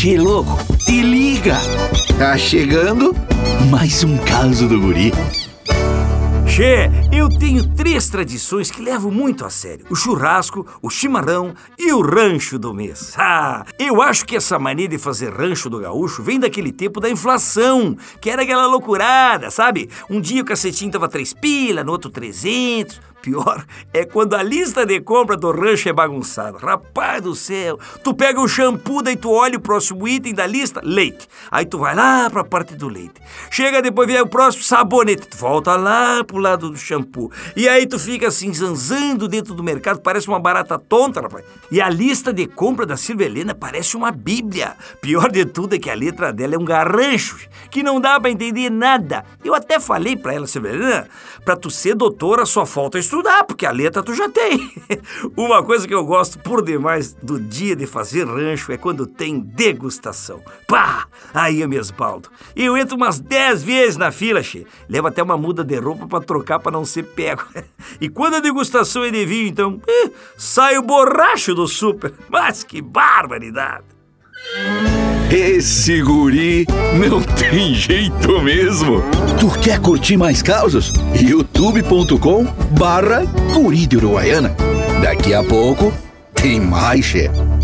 Che, louco, te liga! Tá chegando mais um caso do guri. Che, eu tenho três tradições que levo muito a sério: o churrasco, o chimarrão e o rancho do mês. Ah, eu acho que essa mania de fazer rancho do gaúcho vem daquele tempo da inflação, que era aquela loucurada, sabe? Um dia o cacetinho tava três pila, no outro 300. Pior é quando a lista de compra do rancho é bagunçada. Rapaz do céu, tu pega o shampoo, daí tu olha o próximo item da lista, leite. Aí tu vai lá pra parte do leite. Chega depois, vem o próximo sabonete. Tu volta lá pro lado do shampoo. E aí tu fica assim, zanzando dentro do mercado, parece uma barata tonta, rapaz. E a lista de compra da Silvia Helena parece uma bíblia. Pior de tudo é que a letra dela é um garrancho, que não dá pra entender nada. Eu até falei pra ela, Silvia Helena, pra tu ser doutora só falta estudar, porque a letra tu já tem. Uma coisa que eu gosto por demais do dia de fazer rancho é quando tem degustação. Pá! Aí eu me esbaldo. Eu entro umas 10 vezes na fila, che. Levo até uma muda de roupa pra trocar pra não ser pego. E quando a degustação é de vinho, então, eh, sai o borracho do super. Mas que barbaridade! Esse guri não tem jeito mesmo. Tu quer curtir mais causas? youtube.com barra guri de Uruguaiana. Daqui a pouco tem mais, chefe.